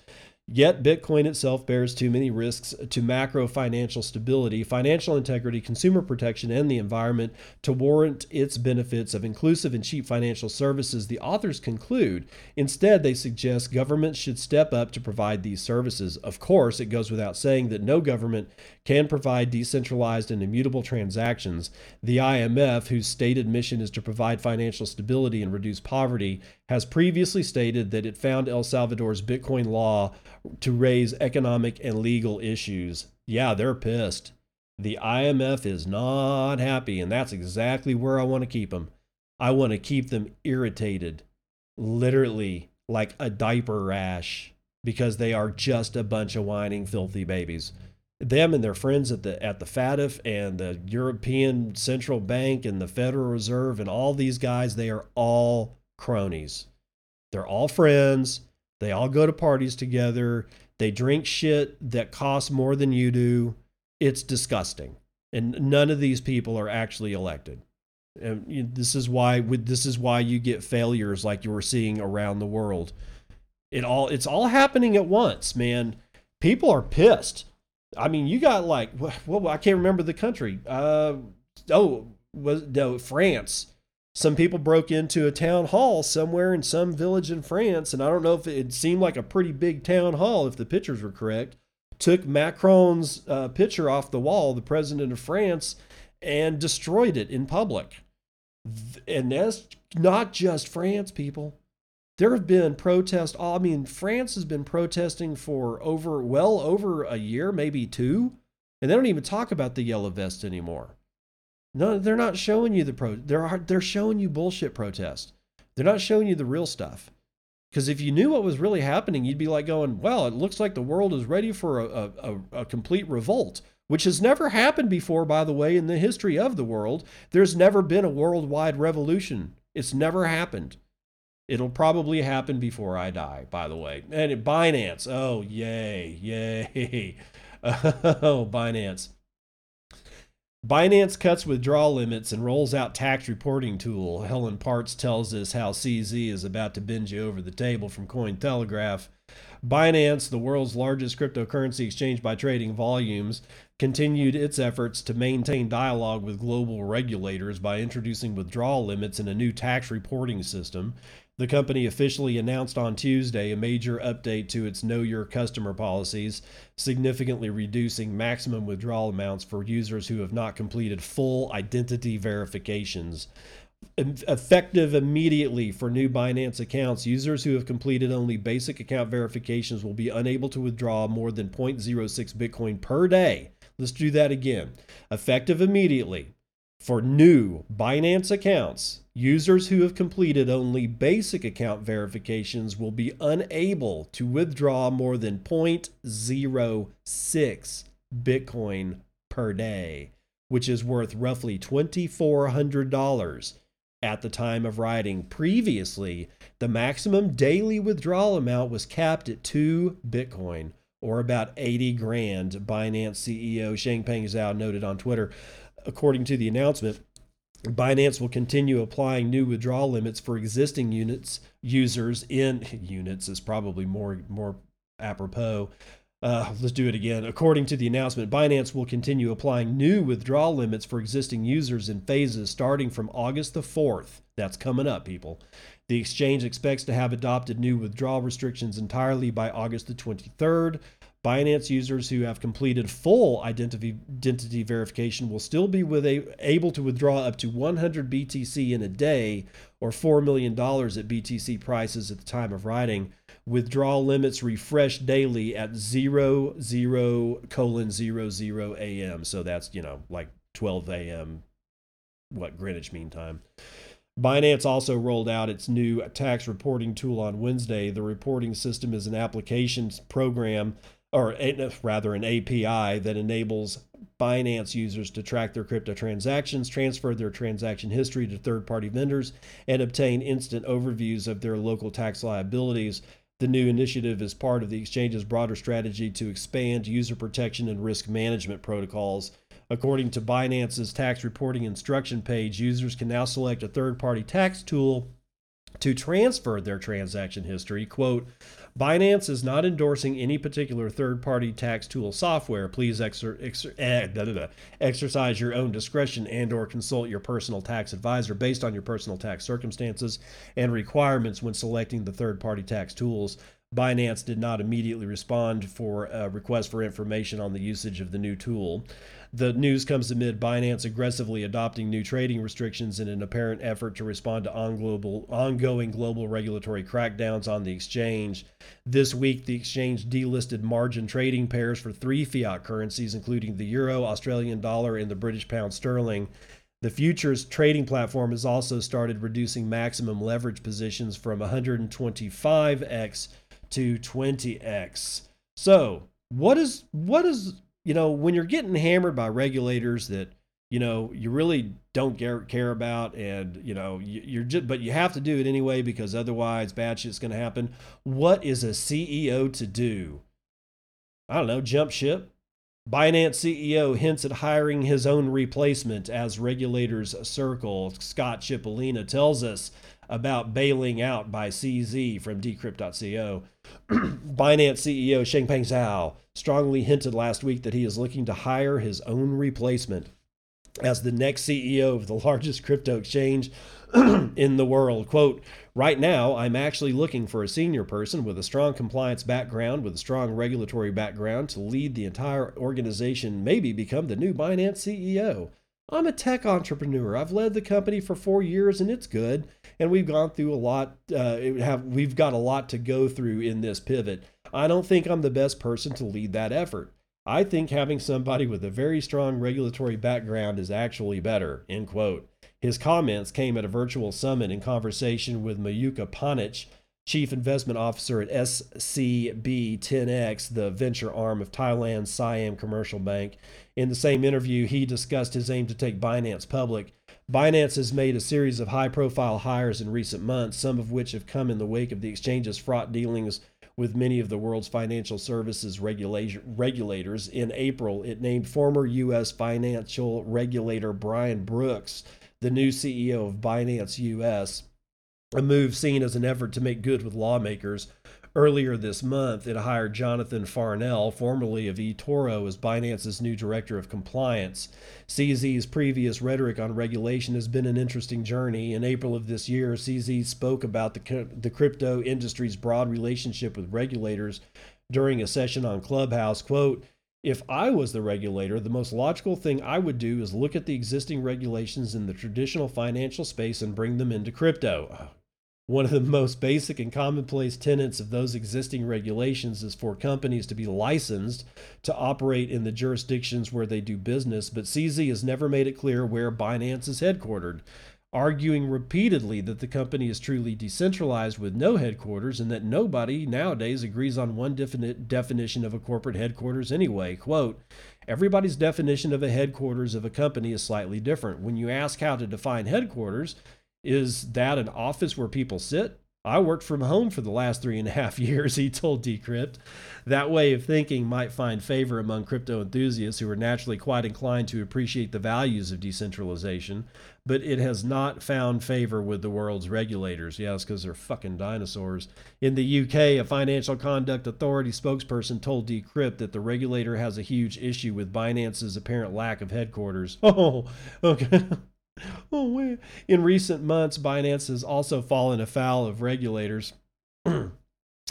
Yet, Bitcoin itself bears too many risks to macro financial stability, financial integrity, consumer protection, and the environment to warrant its benefits of inclusive and cheap financial services, the authors conclude. Instead, they suggest governments should step up to provide these services. Of course, it goes without saying that no government can provide decentralized and immutable transactions. The IMF, whose stated mission is to provide financial stability and reduce poverty, has previously stated that it found El Salvador's Bitcoin law to raise economic and legal issues. Yeah, they're pissed. The IMF is not happy, and that's exactly where I want to keep them. I want to keep them irritated, literally like a diaper rash, because they are just a bunch of whining, filthy babies. Them and their friends at the at the FATF and the European Central Bank and the Federal Reserve and all these guys, they are all cronies. They're all friends. They all go to parties together. They drink shit that costs more than you do. It's disgusting. And none of these people are actually elected. And this is why with this is why you get failures like you were seeing around the world. It all it's all happening at once, man. People are pissed. I mean, you got like well, I can't remember the country. Uh, oh, was no France some people broke into a town hall somewhere in some village in France, and I don't know if it seemed like a pretty big town hall, if the pictures were correct. Took Macron's uh, picture off the wall, the president of France, and destroyed it in public. And that's not just France, people. There have been protests. I mean, France has been protesting for over, well, over a year, maybe two. And they don't even talk about the yellow vest anymore. No, they're not showing you the pro. They're they're showing you bullshit protest. They're not showing you the real stuff. Because if you knew what was really happening, you'd be like going, "Well, it looks like the world is ready for a, a, a complete revolt," which has never happened before, by the way, in the history of the world. There's never been a worldwide revolution. It's never happened. It'll probably happen before I die, by the way. And Binance, oh yay, yay, oh Binance. Binance cuts withdrawal limits and rolls out tax reporting tool. Helen Partz tells us how CZ is about to bend you over the table from Cointelegraph. Binance, the world's largest cryptocurrency exchange by trading volumes, continued its efforts to maintain dialogue with global regulators by introducing withdrawal limits and a new tax reporting system. The company officially announced on Tuesday a major update to its Know Your Customer policies, significantly reducing maximum withdrawal amounts for users who have not completed full identity verifications. Effective immediately for new Binance accounts, users who have completed only basic account verifications will be unable to withdraw more than 0.06 Bitcoin per day. Let's do that again. Effective immediately. For new Binance accounts, users who have completed only basic account verifications will be unable to withdraw more than 0.06 Bitcoin per day, which is worth roughly $2,400 at the time of writing. Previously, the maximum daily withdrawal amount was capped at 2 Bitcoin or about 80 grand, Binance CEO Changpeng Zhao noted on Twitter. According to the announcement, Binance will continue applying new withdrawal limits for existing units users in units is probably more more apropos. Uh, let's do it again. According to the announcement, Binance will continue applying new withdrawal limits for existing users in phases starting from August the 4th. That's coming up, people. The exchange expects to have adopted new withdrawal restrictions entirely by August the 23rd. Binance users who have completed full identity, identity verification will still be a, able to withdraw up to 100 BTC in a day or $4 million at BTC prices at the time of writing. Withdrawal limits refresh daily at 00 colon 00 a.m. So that's, you know, like 12 a.m. what Greenwich Mean Time. Binance also rolled out its new tax reporting tool on Wednesday. The reporting system is an applications program or rather an API that enables Binance users to track their crypto transactions, transfer their transaction history to third party vendors, and obtain instant overviews of their local tax liabilities. The new initiative is part of the exchange's broader strategy to expand user protection and risk management protocols. According to Binance's tax reporting instruction page, users can now select a third party tax tool to transfer their transaction history. Quote, Binance is not endorsing any particular third party tax tool software. Please exer- exer- eh, da, da, da, exercise your own discretion and or consult your personal tax advisor based on your personal tax circumstances and requirements when selecting the third party tax tools. Binance did not immediately respond for a request for information on the usage of the new tool. The news comes amid Binance aggressively adopting new trading restrictions in an apparent effort to respond to on global, ongoing global regulatory crackdowns on the exchange. This week, the exchange delisted margin trading pairs for three fiat currencies, including the euro, Australian dollar, and the British pound sterling. The futures trading platform has also started reducing maximum leverage positions from 125x to 20x. So, what is what is you know, when you're getting hammered by regulators that, you know, you really don't care, about and, you know, you, are just, but you have to do it anyway because otherwise bad shit's going to happen. What is a CEO to do? I don't know, jump ship? Binance CEO hints at hiring his own replacement as regulators circle. Scott Chipolina tells us about bailing out by CZ from decrypt.co. Binance CEO Changpeng Zhao strongly hinted last week that he is looking to hire his own replacement as the next CEO of the largest crypto exchange in the world. Quote, right now, I'm actually looking for a senior person with a strong compliance background, with a strong regulatory background to lead the entire organization, maybe become the new Binance CEO. I'm a tech entrepreneur. I've led the company for four years and it's good. And we've gone through a lot. Uh, have we've got a lot to go through in this pivot. I don't think I'm the best person to lead that effort. I think having somebody with a very strong regulatory background is actually better. End quote. His comments came at a virtual summit in conversation with Mayuka Panich, Chief Investment Officer at SCB 10X, the venture arm of Thailand's Siam Commercial Bank. In the same interview, he discussed his aim to take Binance public. Binance has made a series of high profile hires in recent months, some of which have come in the wake of the exchange's fraught dealings with many of the world's financial services regulators. In April, it named former U.S. financial regulator Brian Brooks the new CEO of Binance US a move seen as an effort to make good with lawmakers. Earlier this month, it hired Jonathan Farnell, formerly of eToro, as Binance's new director of compliance. CZ's previous rhetoric on regulation has been an interesting journey. In April of this year, CZ spoke about the, the crypto industry's broad relationship with regulators during a session on Clubhouse. Quote, if I was the regulator, the most logical thing I would do is look at the existing regulations in the traditional financial space and bring them into crypto. One of the most basic and commonplace tenets of those existing regulations is for companies to be licensed to operate in the jurisdictions where they do business, but CZ has never made it clear where Binance is headquartered, arguing repeatedly that the company is truly decentralized with no headquarters and that nobody nowadays agrees on one definite definition of a corporate headquarters anyway. Quote, everybody's definition of a headquarters of a company is slightly different. When you ask how to define headquarters, is that an office where people sit? I worked from home for the last three and a half years, he told Decrypt. That way of thinking might find favor among crypto enthusiasts who are naturally quite inclined to appreciate the values of decentralization, but it has not found favor with the world's regulators. Yes, because they're fucking dinosaurs. In the UK, a Financial Conduct Authority spokesperson told Decrypt that the regulator has a huge issue with Binance's apparent lack of headquarters. Oh, okay. oh, in recent months, Binance has also fallen afoul of regulators in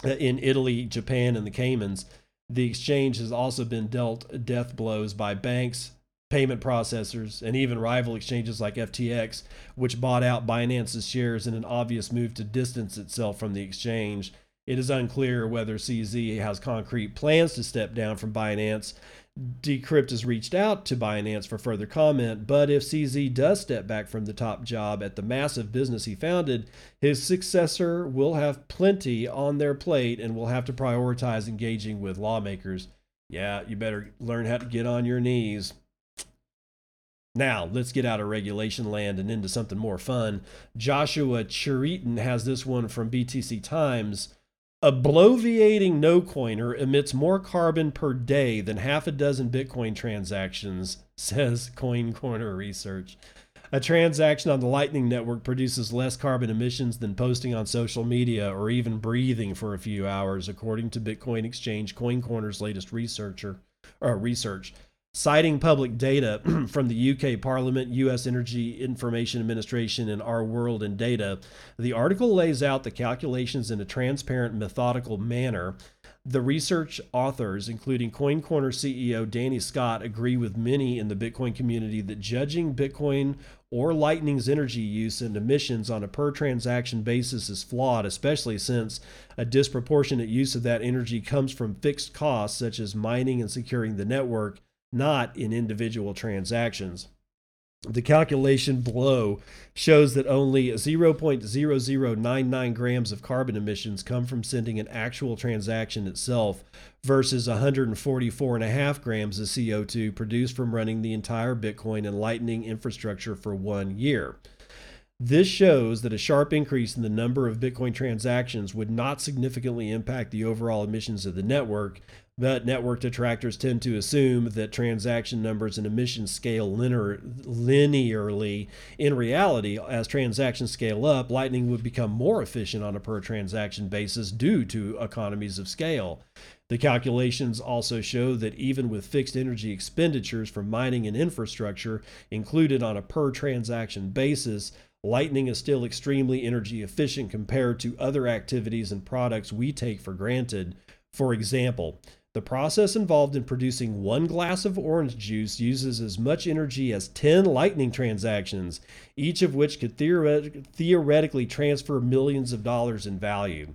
Italy, Japan, and the Caymans. The exchange has also been dealt death blows by banks, payment processors, and even rival exchanges like FTX, which bought out Binance's shares in an obvious move to distance itself from the exchange. It is unclear whether CZ has concrete plans to step down from Binance Decrypt has reached out to Binance for further comment, but if CZ does step back from the top job at the massive business he founded, his successor will have plenty on their plate and will have to prioritize engaging with lawmakers. Yeah, you better learn how to get on your knees. Now, let's get out of regulation land and into something more fun. Joshua Cheriton has this one from BTC Times. A bloviating no coiner emits more carbon per day than half a dozen Bitcoin transactions, says Coin Corner Research. A transaction on the Lightning Network produces less carbon emissions than posting on social media or even breathing for a few hours, according to Bitcoin exchange Coin Corner's latest researcher or research. Citing public data from the UK Parliament, US Energy Information Administration, and Our World in Data, the article lays out the calculations in a transparent, methodical manner. The research authors, including Coin Corner CEO Danny Scott, agree with many in the Bitcoin community that judging Bitcoin or Lightning's energy use and emissions on a per transaction basis is flawed, especially since a disproportionate use of that energy comes from fixed costs such as mining and securing the network not in individual transactions. The calculation below shows that only 0.0099 grams of carbon emissions come from sending an actual transaction itself versus 144.5 grams of CO2 produced from running the entire Bitcoin and Lightning infrastructure for one year. This shows that a sharp increase in the number of Bitcoin transactions would not significantly impact the overall emissions of the network, but network detractors tend to assume that transaction numbers and emissions scale linear, linearly. In reality, as transactions scale up, Lightning would become more efficient on a per transaction basis due to economies of scale. The calculations also show that even with fixed energy expenditures for mining and infrastructure included on a per transaction basis, Lightning is still extremely energy efficient compared to other activities and products we take for granted. For example, The process involved in producing one glass of orange juice uses as much energy as 10 lightning transactions, each of which could theoret- theoretically transfer millions of dollars in value.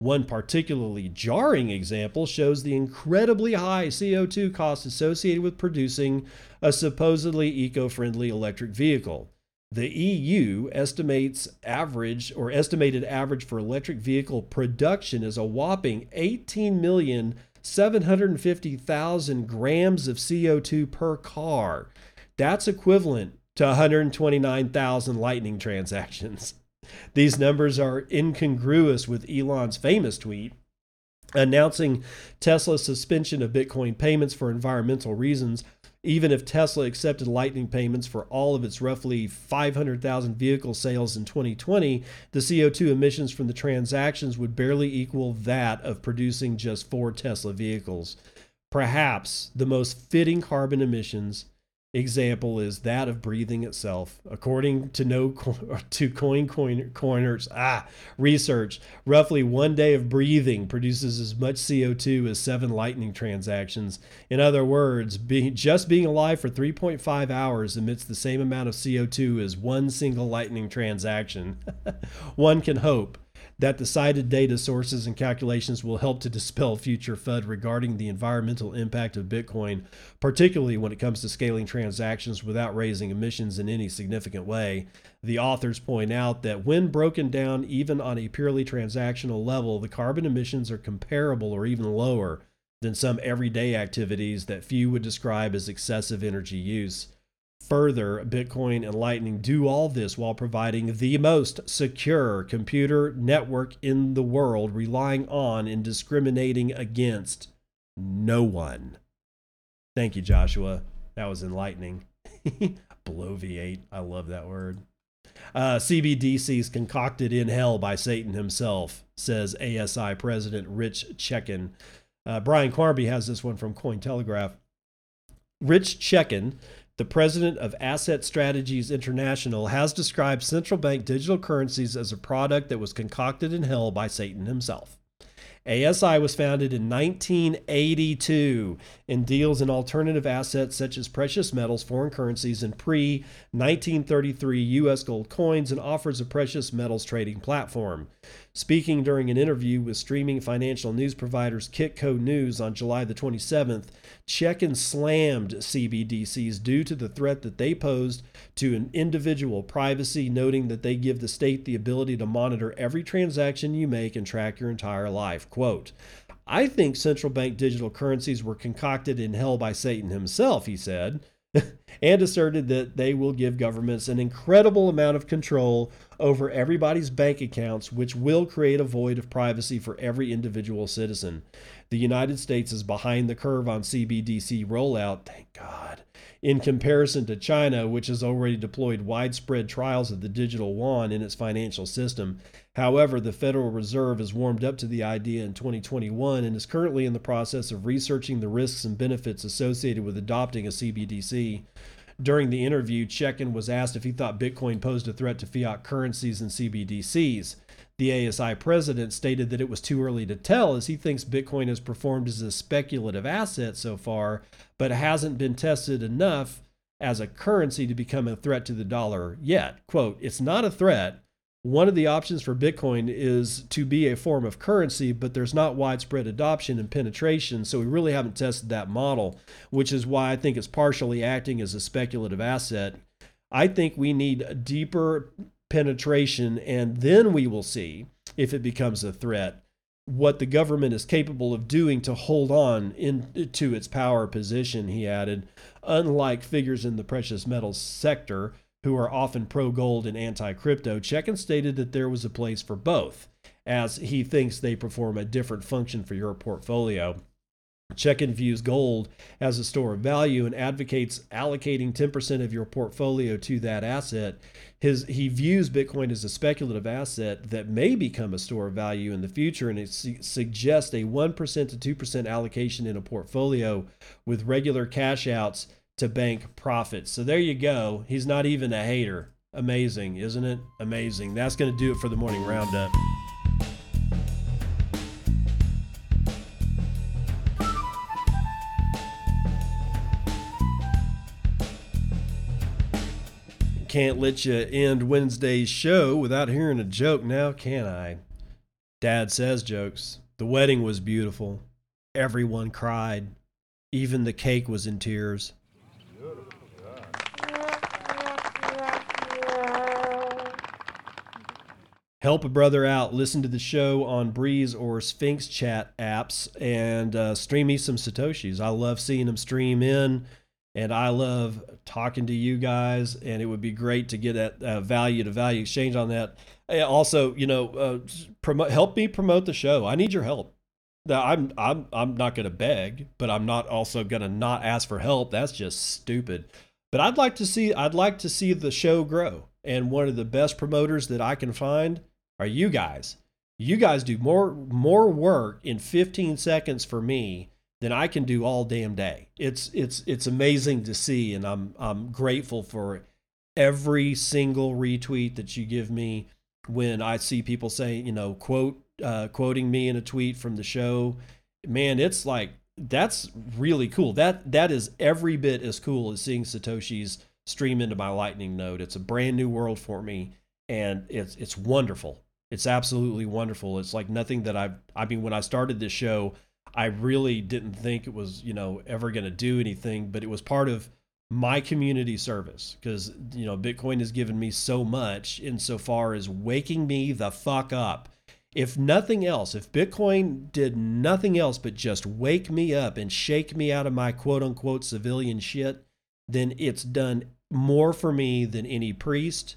One particularly jarring example shows the incredibly high CO2 costs associated with producing a supposedly eco friendly electric vehicle. The EU estimates average or estimated average for electric vehicle production is a whopping 18 million 750,000 grams of CO2 per car. That's equivalent to 129,000 lightning transactions. These numbers are incongruous with Elon's famous tweet announcing Tesla's suspension of Bitcoin payments for environmental reasons even if Tesla accepted Lightning payments for all of its roughly 500,000 vehicle sales in 2020, the CO2 emissions from the transactions would barely equal that of producing just four Tesla vehicles. Perhaps the most fitting carbon emissions example is that of breathing itself. According to no to coin, coin coiners ah research, roughly one day of breathing produces as much CO2 as seven lightning transactions. In other words, being just being alive for 3.5 hours emits the same amount of CO2 as one single lightning transaction. one can hope that the cited data sources and calculations will help to dispel future FUD regarding the environmental impact of Bitcoin, particularly when it comes to scaling transactions without raising emissions in any significant way. The authors point out that when broken down even on a purely transactional level, the carbon emissions are comparable or even lower than some everyday activities that few would describe as excessive energy use. Further, Bitcoin and Lightning do all this while providing the most secure computer network in the world, relying on and discriminating against no one. Thank you, Joshua. That was enlightening. Bloviate. I love that word. Uh, CBDCs concocted in hell by Satan himself, says ASI President Rich Checkan. Uh, Brian Quarmby has this one from Cointelegraph. Rich Checkan the president of Asset Strategies International has described central bank digital currencies as a product that was concocted in hell by Satan himself. ASI was founded in 1982 and deals in alternative assets such as precious metals, foreign currencies, and pre 1933 U.S. gold coins and offers a precious metals trading platform. Speaking during an interview with streaming financial news providers Kitco News on July the 27th, Checkan slammed CBDCs due to the threat that they posed to an individual privacy, noting that they give the state the ability to monitor every transaction you make and track your entire life. Quote, I think central bank digital currencies were concocted in hell by Satan himself, he said. and asserted that they will give governments an incredible amount of control over everybody's bank accounts, which will create a void of privacy for every individual citizen. The United States is behind the curve on CBDC rollout, thank God, in comparison to China, which has already deployed widespread trials of the digital yuan in its financial system. However, the Federal Reserve has warmed up to the idea in 2021 and is currently in the process of researching the risks and benefits associated with adopting a CBDC. During the interview, Checkan was asked if he thought Bitcoin posed a threat to fiat currencies and CBDCs. The ASI president stated that it was too early to tell as he thinks Bitcoin has performed as a speculative asset so far, but hasn't been tested enough as a currency to become a threat to the dollar yet. Quote, it's not a threat. One of the options for Bitcoin is to be a form of currency, but there's not widespread adoption and penetration, so we really haven't tested that model, which is why I think it's partially acting as a speculative asset. I think we need deeper penetration, and then we will see if it becomes a threat what the government is capable of doing to hold on into its power position, he added. Unlike figures in the precious metals sector, who are often pro gold and anti crypto, Checkan stated that there was a place for both, as he thinks they perform a different function for your portfolio. Checkan views gold as a store of value and advocates allocating 10% of your portfolio to that asset. His, he views Bitcoin as a speculative asset that may become a store of value in the future, and it su- suggests a 1% to 2% allocation in a portfolio with regular cash outs to bank profits. So there you go. He's not even a hater. Amazing, isn't it? Amazing. That's going to do it for the morning roundup. Can't let you end Wednesday's show without hearing a joke now, can I? Dad says jokes. The wedding was beautiful. Everyone cried. Even the cake was in tears. Help a brother out, listen to the show on Breeze or Sphinx chat apps and uh, stream me some Satoshis. I love seeing them stream in and I love talking to you guys. And it would be great to get that uh, value to value exchange on that. Also, you know, uh, promote, help me promote the show. I need your help. Now, I'm I'm I'm not going to beg, but I'm not also going to not ask for help. That's just stupid. But I'd like to see I'd like to see the show grow. And one of the best promoters that I can find are you guys. You guys do more more work in 15 seconds for me than I can do all damn day. It's it's it's amazing to see and I'm I'm grateful for every single retweet that you give me when I see people saying, you know, quote uh, quoting me in a tweet from the show. Man, it's like that's really cool. That that is every bit as cool as seeing Satoshi's stream into my lightning node. It's a brand new world for me and it's it's wonderful. It's absolutely wonderful. It's like nothing that I've I mean when I started this show, I really didn't think it was, you know, ever going to do anything, but it was part of my community service because you know Bitcoin has given me so much insofar as waking me the fuck up. If nothing else, if Bitcoin did nothing else but just wake me up and shake me out of my quote unquote civilian shit, then it's done more for me than any priest,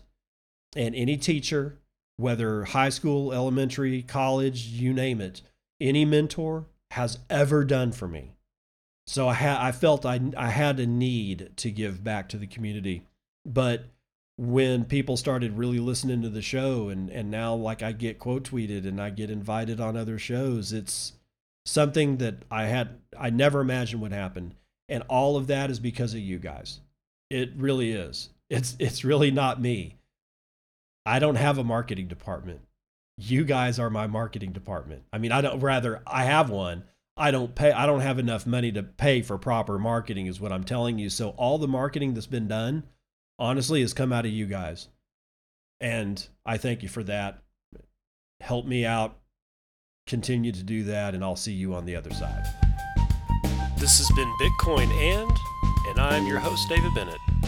and any teacher, whether high school, elementary, college, you name it, any mentor has ever done for me. So I had I felt I I had a need to give back to the community. But when people started really listening to the show and and now like I get quote tweeted and I get invited on other shows, it's something that I had I never imagined would happen. And all of that is because of you guys. It really is. It's it's really not me. I don't have a marketing department. You guys are my marketing department. I mean, I don't rather I have one. I don't pay I don't have enough money to pay for proper marketing is what I'm telling you. So all the marketing that's been done honestly has come out of you guys. And I thank you for that. Help me out. Continue to do that and I'll see you on the other side. This has been Bitcoin and and I'm your host David Bennett.